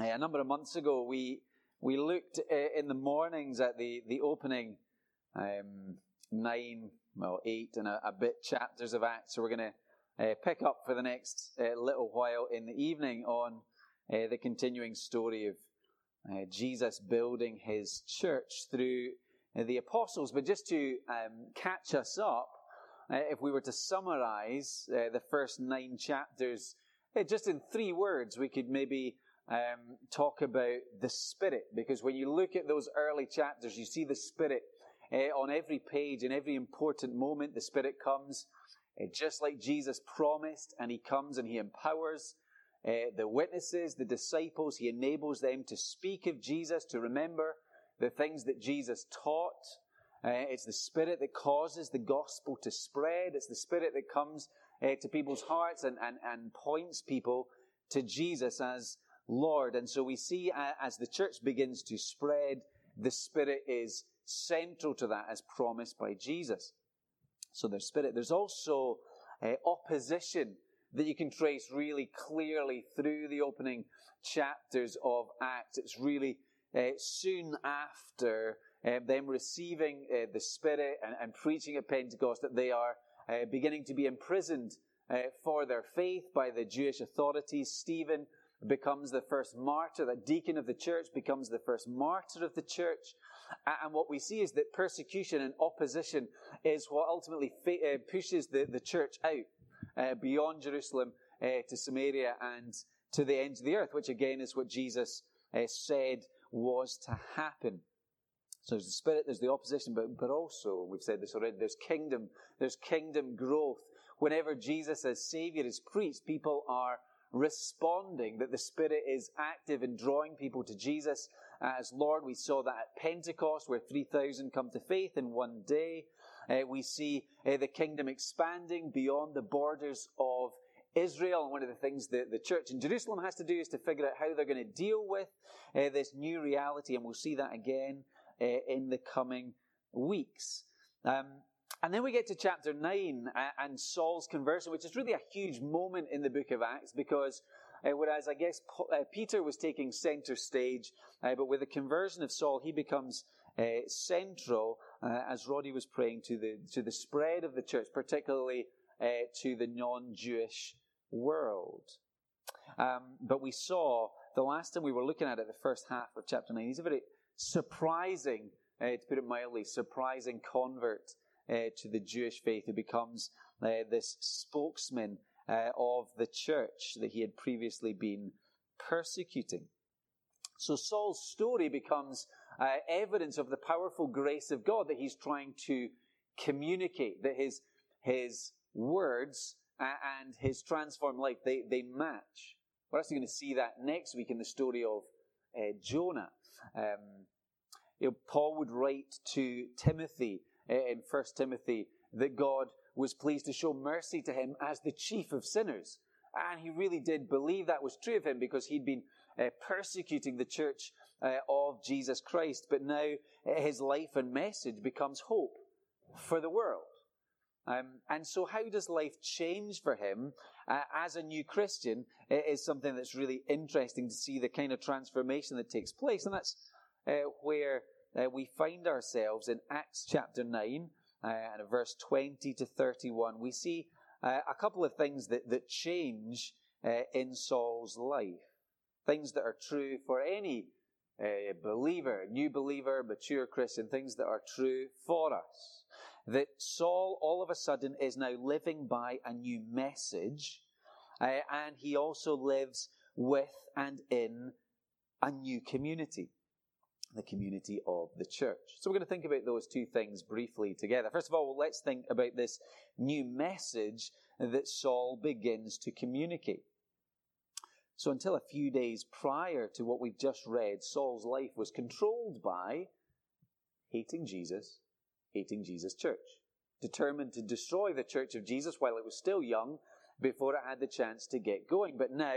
A number of months ago, we we looked uh, in the mornings at the the opening um, nine, well, eight and a, a, bit chapters of Acts. So we're going to uh, pick up for the next uh, little while in the evening on uh, the continuing story of Jesus building his church through the apostles. But just to um, catch us up, if we were to summarize the first nine chapters, just in three words, we could maybe um, talk about the Spirit, because when you look at those early chapters, you see the Spirit uh, on every page, in every important moment. The Spirit comes, uh, just like Jesus promised, and He comes and He empowers uh, the witnesses, the disciples. He enables them to speak of Jesus, to remember the things that Jesus taught. it's the Spirit that causes the gospel to spread. It's the Spirit that comes to people's hearts and, and, and points people to Jesus as Lord. And so we see uh, as the church begins to spread, the Spirit is central to that as promised by Jesus. So there's Spirit. There's also uh, opposition that you can trace really clearly through the opening chapters of Acts. It's really uh, soon after uh, them receiving the Spirit and, and, preaching at Pentecost that they are beginning to be imprisoned uh, for their faith by the Jewish authorities. Stephen becomes the first martyr, that deacon of the church becomes the first martyr of the church. And what we see is that persecution and opposition is what ultimately uh, pushes the, the church out uh, beyond Jerusalem uh, to Samaria and to the ends of the earth, which again is what Jesus uh, said was to happen. So there's the spirit, there's the opposition, but, but also, we've said this already, there's kingdom, there's kingdom growth. Whenever Jesus as Savior is preached, people are responding, that the Spirit is active in drawing people to Jesus as Lord. We saw that at Pentecost, where 3,000 come to faith in one day. Uh, we see uh, the kingdom expanding beyond the borders of Israel. And one of the things that the church in Jerusalem has to do is to figure out how they're going to deal with uh, this new reality. And we'll see that again uh, in the coming weeks. Um, and then we get to chapter 9 uh, and Saul's conversion, which is really a huge moment in the book of Acts because uh, whereas I guess uh, Peter was taking center stage, uh, but with the conversion of Saul, he becomes uh, central, uh, as Roddy was praying, to the, to the spread of the church, particularly to the non Jewish world. Um, but we saw the last time we were looking at it, the first half of chapter 9, he's a very surprising, to put it mildly, surprising convert uh, to the Jewish faith, who becomes uh, this spokesman uh, of the church that he had previously been persecuting. So Saul's story becomes uh, evidence of the powerful grace of God that he's trying to communicate, that his, his words and his transformed life, they, they match. We're actually going to see that next week in the story of uh, Jonah. Um, you know, Paul would write to Timothy in 1 Timothy that God was pleased to show mercy to him as the chief of sinners. And he really did believe that was true of him because he'd been uh, persecuting the church uh, of Jesus Christ. But now uh, his life and message becomes hope for the world. Um, and so, how does life change for him as a new Christian? It is something that's really interesting to see the kind of transformation that takes place. And that's where uh, we find ourselves in Acts chapter 9 uh, and verse 20 to 31. We see uh, a couple of things that, that change uh, in Saul's life. Things that are true for any uh, believer, new believer, mature Christian, things that are true for us. That Saul all of a sudden is now living by a new message, uh, and he also lives with and in a new community the community of the church. So we're going to think about those two things briefly together. First of all, let's think about this new message that Saul begins to communicate. So until a few days prior to what we've just read, Saul's life was controlled by hating Jesus, hating Jesus' church, determined to destroy the church of Jesus while it was still young before it had the chance to get going. But now,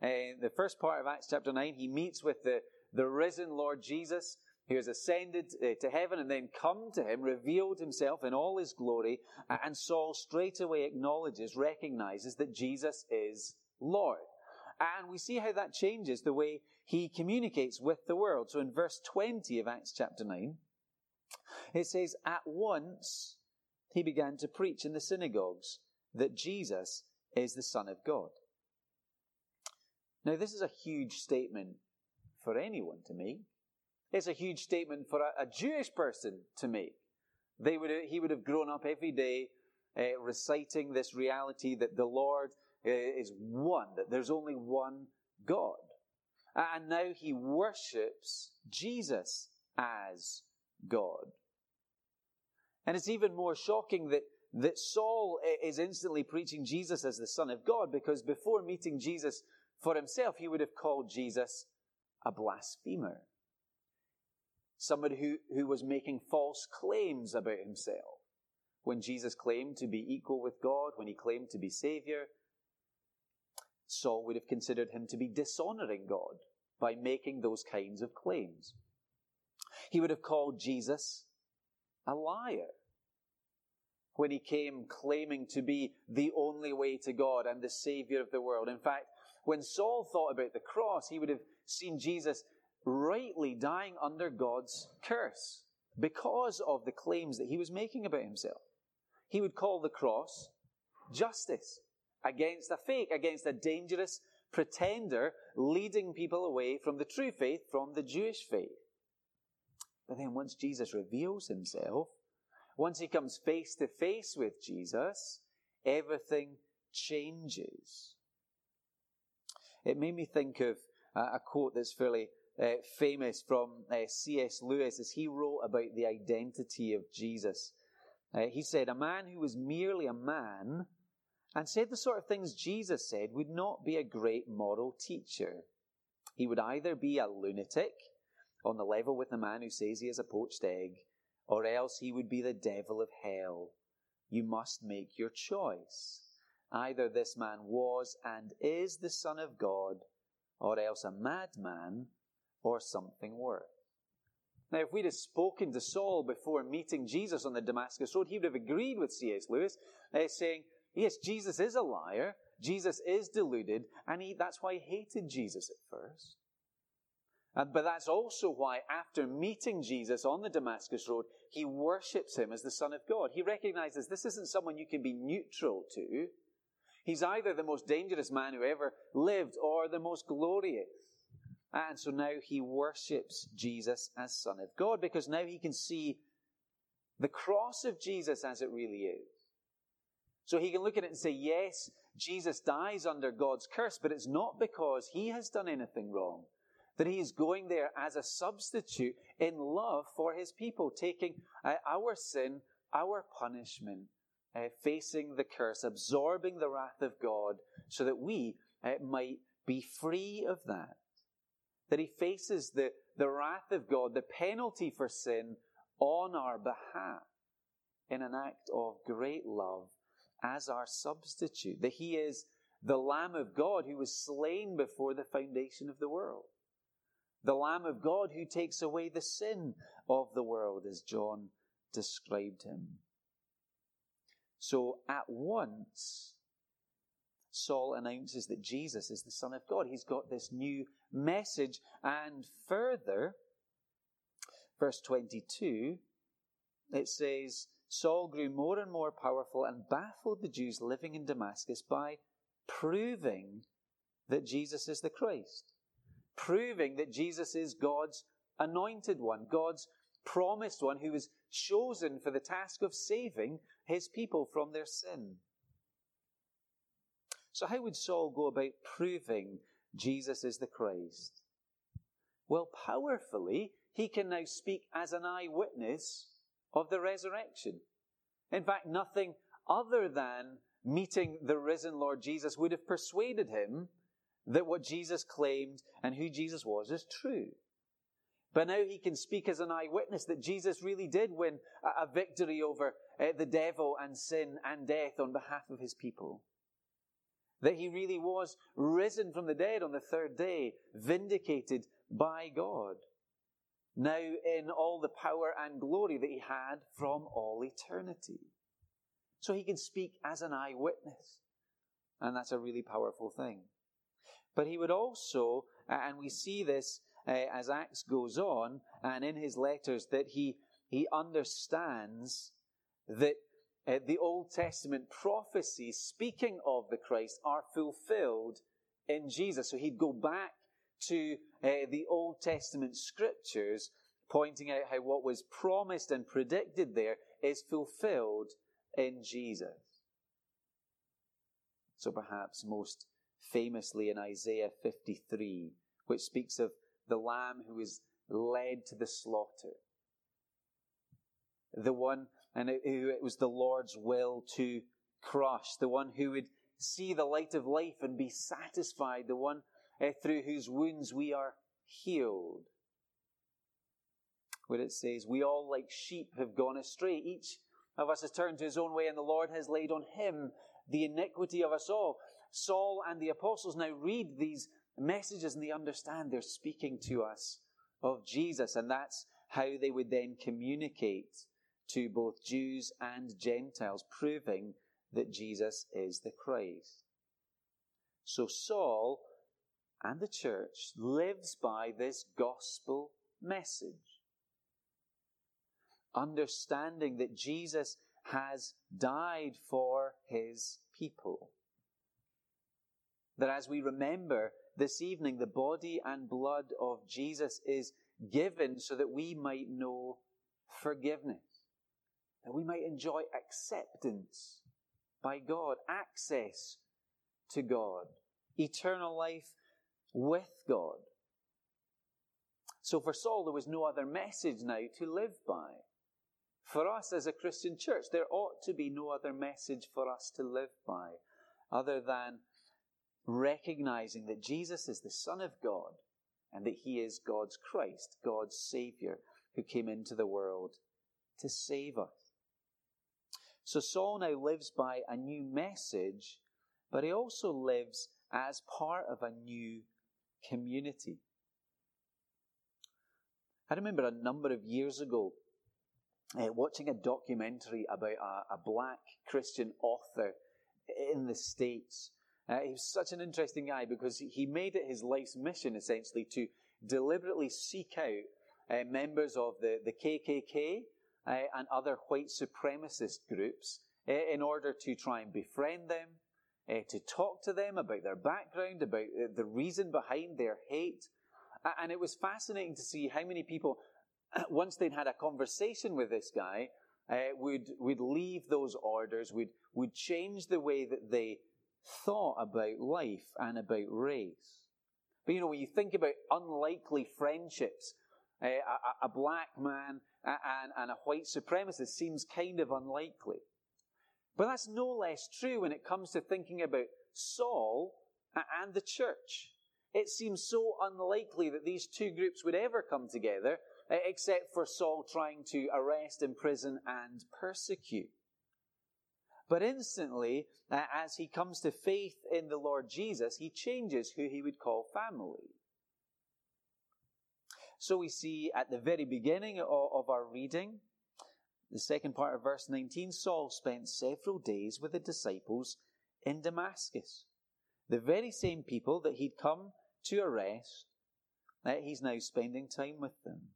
in the first part of Acts chapter 9, he meets with the the risen Lord Jesus, who has ascended uh, to heaven and then come to him, revealed himself in all his glory, and Saul straightway acknowledges, recognizes that Jesus is Lord. And we see how that changes the way he communicates with the world. So in verse 20 of Acts chapter 9, it says, At once he began to preach in the synagogues that Jesus is the Son of God. Now, this is a huge statement for anyone to make. It's a huge statement for a, a Jewish person to make. They would, he would have grown up every day uh, reciting this reality that the Lord uh, is one, that there's only one God. And now he worships Jesus as God. And it's even more shocking that, that Saul is instantly preaching Jesus as the Son of God because before meeting Jesus for himself, he would have called Jesus a blasphemer. Somebody who, who was making false claims about himself. When Jesus claimed to be equal with God, when he claimed to be Savior, Saul would have considered him to be dishonoring God by making those kinds of claims. He would have called Jesus a liar when he came claiming to be the only way to God and the Savior of the world. In fact, when Saul thought about the cross, he would have seen Jesus rightly dying under God's curse because of the claims that he was making about himself. He would call the cross justice against a fake, against a dangerous pretender leading people away from the true faith, from the Jewish faith. But then once Jesus reveals himself, once he comes face to face with Jesus, everything changes. It made me think of a quote that's fairly uh, famous from uh, C.S. Lewis as he wrote about the identity of Jesus. Uh, he said, A man who was merely a man and said the sort of things Jesus said would not be a great moral teacher. He would either be a lunatic on the level with the man who says he is a poached egg, or else he would be the devil of hell. You must make your choice. Either this man was and is the Son of God, or else a madman, or something worse. Now, if we'd have spoken to Saul before meeting Jesus on the Damascus Road, he would have agreed with C.S. Lewis, uh, saying, Yes, Jesus is a liar, Jesus is deluded, and he, that's why he hated Jesus at first. But that's also why, after meeting Jesus on the Damascus Road, he worships him as the Son of God. He recognizes this isn't someone you can be neutral to. He's either the most dangerous man who ever lived or the most glorious. And so now he worships Jesus as Son of God because now he can see the cross of Jesus as it really is. So he can look at it and say, yes, Jesus dies under God's curse, but it's not because he has done anything wrong. That he is going there as a substitute in love for his people, taking uh, our sin, our punishment, uh, facing the curse, absorbing the wrath of God, so that we uh, might be free of that. That he faces the, the wrath of God, the penalty for sin on our behalf in an act of great love as our substitute. That he is the Lamb of God who was slain before the foundation of the world. The Lamb of God who takes away the sin of the world, as John described him. So at once, Saul announces that Jesus is the Son of God. He's got this new message. And further, verse 22, it says, Saul grew more and more powerful and baffled the Jews living in Damascus by proving that Jesus is the Christ, proving that Jesus is God's anointed one, God's promised one who was chosen for the task of saving his people from their sin. So, how would Saul go about proving Jesus is the Christ? Well, powerfully, he can now speak as an eyewitness of the resurrection. In fact, nothing other than meeting the risen Lord Jesus would have persuaded him that what Jesus claimed and who Jesus was is true. But now he can speak as an eyewitness that Jesus really did win a victory over uh, the devil and sin and death on behalf of his people. That he really was risen from the dead on the third day, vindicated by God now in all the power and glory that he had from all eternity. So he can speak as an eyewitness. And that's a really powerful thing. But he would also, and we see this uh, as Acts goes on and in his letters, that he, he understands that uh, the Old Testament prophecies speaking of the Christ are fulfilled in Jesus. So he'd go back to uh, the Old Testament scriptures, pointing out how what was promised and predicted there is fulfilled in Jesus. So perhaps most famously in Isaiah 53, which speaks of the lamb who is led to the slaughter. The one, and it, it was the Lord's will to crush, the one who would see the light of life and be satisfied, the one uh, through whose wounds we are healed. Where it says, We all like sheep have gone astray. Each of us has turned to his own way, and the Lord has laid on him the iniquity of us all. Saul and the apostles now read these messages and they understand they're speaking to us of Jesus, and that's how they would then communicate to both Jews and Gentiles, proving that Jesus is the Christ. So Saul and the church lives by this gospel message. Understanding that Jesus has died for his people. That as we remember this evening, the body and blood of Jesus is given so that we might know forgiveness, that we might enjoy acceptance by God, access to God, eternal life with God. So for Saul, there was no other message now to live by. For us as a Christian church, there ought to be no other message for us to live by other than recognizing that Jesus is the Son of God and that He is God's Christ, God's Savior, who came into the world to save us. So Saul now lives by a new message, but he also lives as part of a new community. I remember a number of years ago uh, watching a documentary about a, a, black Christian author in the States. Uh, he was such an interesting guy because he made it his life's mission, essentially, to deliberately seek out uh, members of the, the KKK uh, and other white supremacist groups uh, in order to try and befriend them, uh, to talk to them about their background, about the reason behind their hate. And it was fascinating to see how many people, once they'd had a conversation with this guy, uh, would would leave those orders, would would change the way that they thought about life and about race. But you know, when you think about unlikely friendships, uh, a, a, black man and, and a white supremacist seems kind of unlikely. But that's no less true when it comes to thinking about Saul and the church. It seems so unlikely that these two groups would ever come together, uh, except for Saul trying to arrest, imprison, and persecute. But instantly, as he comes to faith in the Lord Jesus, he changes who he would call family. So we see at the very beginning of, of our reading, the second part of verse 19, Saul spent several days with the disciples in Damascus. The very same people that he'd come to arrest, that he's now spending time with them.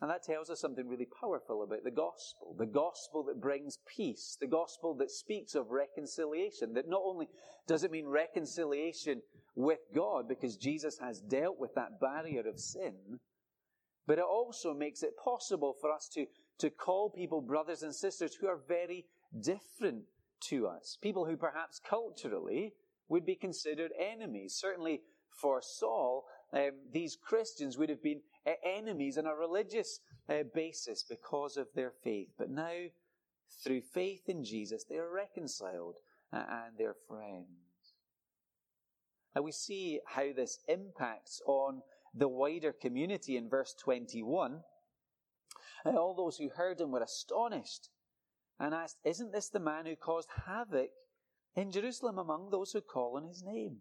And that tells us something really powerful about the gospel. The gospel that brings peace. The gospel that speaks of reconciliation. That not only does it mean reconciliation with God because Jesus has dealt with that barrier of sin, but it also makes it possible for us to, to call people brothers and sisters who are very different to us. People who perhaps culturally would be considered enemies. Certainly for Saul, um, these Christians would have been uh, enemies on a religious uh, basis because of their faith. But now, through faith in Jesus, they are reconciled uh, and they're friends. Now we see how this impacts on the wider community in verse 21. Uh, all those who heard him were astonished and asked, Isn't this the man who caused havoc in Jerusalem among those who call on his name?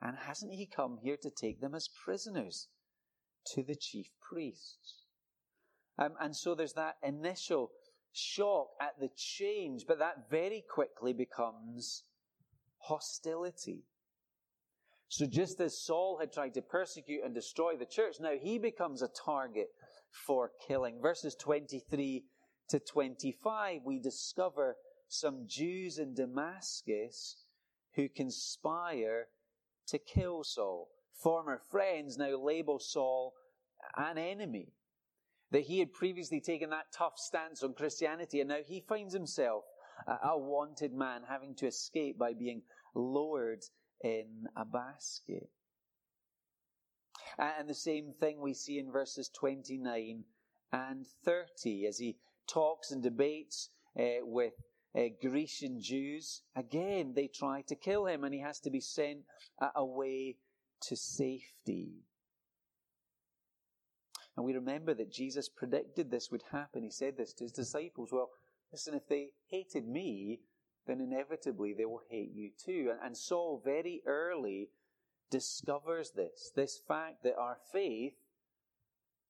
And hasn't he come here to take them as prisoners to the chief priests? Um, and so there's that initial shock at the change, but that very quickly becomes hostility. So just as Saul had tried to persecute and destroy the church, now he becomes a target for killing. Verses 23 to 25, we discover some Jews in Damascus who conspire to kill Saul. Former friends now label Saul an enemy. That he had previously taken that tough stance on Christianity, and now he finds himself a wanted man having to escape by being lowered in a basket. And the same thing we see in verses 29 and 30 as he talks and debates uh, with uh, Grecian Jews. Again, they try to kill him and he has to be sent uh, away to safety. And we remember that Jesus predicted this would happen. He said this to his disciples. Well, listen, if they hated me, then inevitably they will hate you too. And, and Saul very early discovers this, this fact that our faith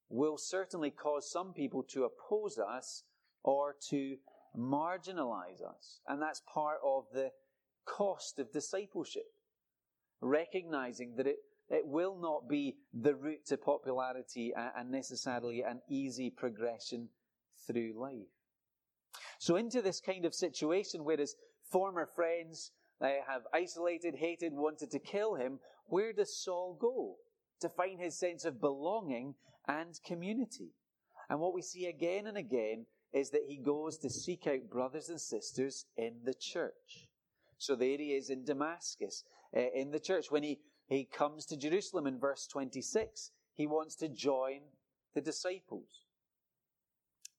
will certainly cause some people to oppose us or to marginalize us. And that's part of the cost of discipleship. Recognizing that it, it will not be the route to popularity and necessarily an easy progression through life. So into this kind of situation where his former friends uh, have isolated, hated, wanted to kill him, where does Saul go to find his sense of belonging and community? And what we see again and again is that he goes to seek out brothers and sisters in the church. So there he is in Damascus, uh, in the church. When he, he comes to Jerusalem in verse 26, he wants to join the disciples.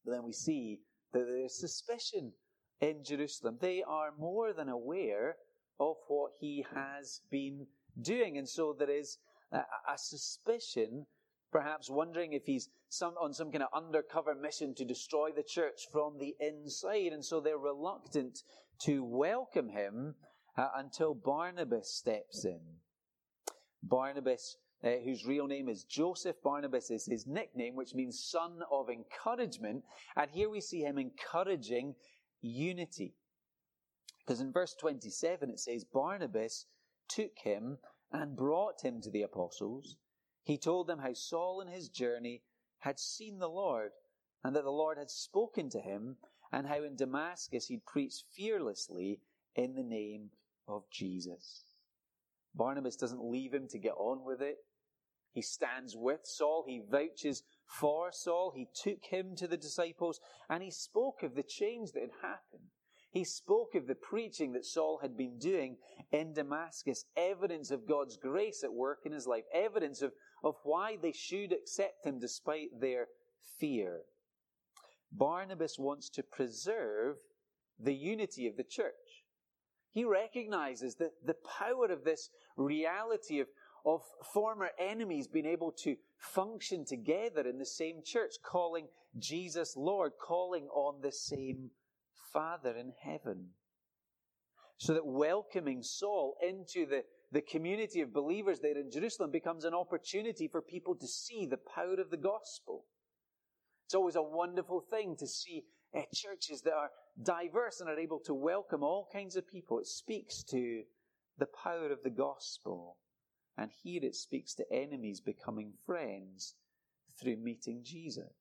But then we see that there's suspicion in Jerusalem. They are more than aware of what he has been doing. And so there is a, a suspicion, perhaps wondering if he's some, on some kind of undercover mission to destroy the church from the inside. And so they're reluctant to welcome him uh, until Barnabas steps in. Barnabas, uh, whose real name is Joseph, Barnabas is his nickname, which means son of encouragement. And here we see him encouraging unity. Because in verse 27 it says, Barnabas took him and brought him to the apostles. He told them how Saul in his journey had seen the Lord and that the Lord had spoken to him and how in Damascus he'd preached fearlessly in the name of Jesus. Barnabas doesn't leave him to get on with it. He stands with Saul. He vouches for Saul. He took him to the disciples and he spoke of the change that had happened. He spoke of the preaching that Saul had been doing in Damascus, evidence of God's grace at work in his life, evidence of, of why they should accept him despite their fear. Barnabas wants to preserve the unity of the church. He recognizes that the power of this reality of, of former enemies being able to function together in the same church, calling Jesus Lord, calling on the same Father in heaven. So that welcoming Saul into the, the community of believers there in Jerusalem becomes an opportunity for people to see the power of the gospel. It's always a wonderful thing to see uh, churches that are diverse and are able to welcome all kinds of people. It speaks to the power of the gospel. And here it speaks to enemies becoming friends through meeting Jesus.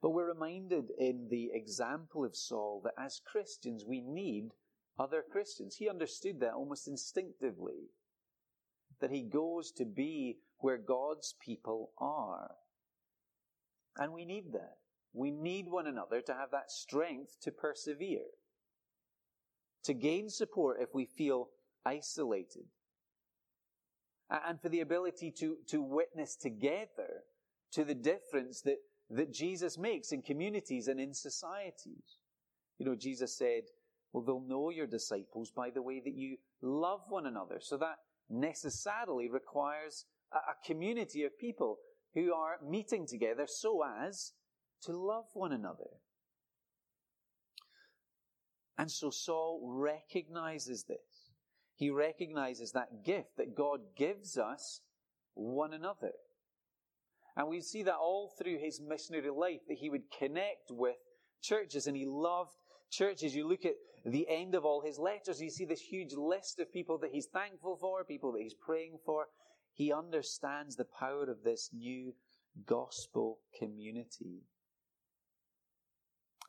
But we're reminded in the example of Saul that as Christians, we need other Christians. He understood that almost instinctively, that he goes to be where God's people are. And we need that. We need one another to have that strength to persevere, to gain support if we feel isolated, and for the ability to, to witness together to the difference that that Jesus makes in communities and in societies. You know, Jesus said, well, they'll know your disciples by the way that you love one another. So that necessarily requires a, community of people who are meeting together so as to love one another. And so Saul recognizes this. He recognizes that gift that God gives us one another. And we see that all through his missionary life, that he would connect with churches and he loved churches, you look at the end of all his letters, you see this huge list of people that he's thankful for, people that he's praying for. He understands the power of this new gospel community.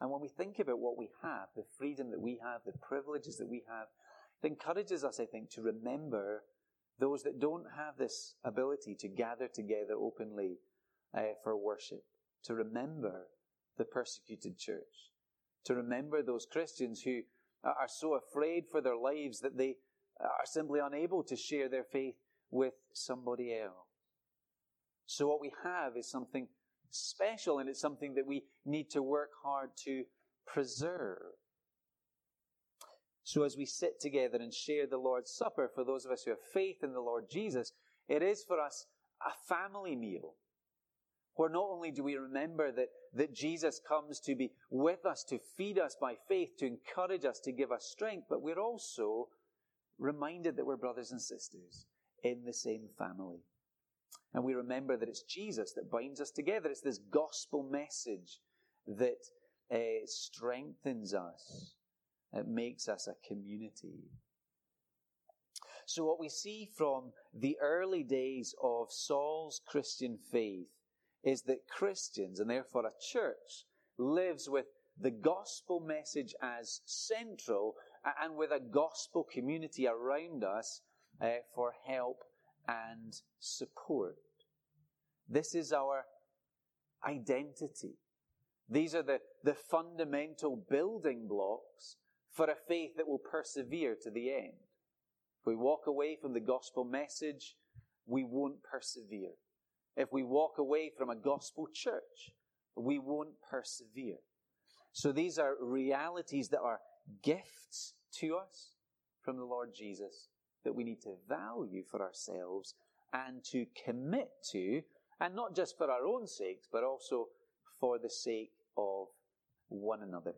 And when we think about what we have, the freedom that we have, the privileges that we have, it encourages us, I think, to remember those that don't have this ability to gather together openly uh, for worship, to remember the persecuted church, to remember those Christians who are so afraid for their lives that they are simply unable to share their faith with somebody else. So what we have is something special and it's something that we need to work hard to preserve. So as we sit together and share the Lord's Supper, for those of us who have faith in the Lord Jesus, it is for us a family meal where not only do we remember that, that Jesus comes to be with us, to feed us by faith, to encourage us, to give us strength, but we're also reminded that we're brothers and sisters in the same family. And we remember that it's Jesus that binds us together. It's this gospel message that uh, strengthens us. It makes us a community. So what we see from the early days of Saul's Christian faith is that Christians, and therefore a church, lives with the gospel message as central and with a gospel community around us uh, for help and support. This is our identity. These are the, the fundamental building blocks for a faith that will persevere to the end. If we walk away from the gospel message, we won't persevere. If we walk away from a gospel church, we won't persevere. So these are realities that are gifts to us from the Lord Jesus that we need to value for ourselves and to commit to, and not just for our own sakes, but also for the sake of one another.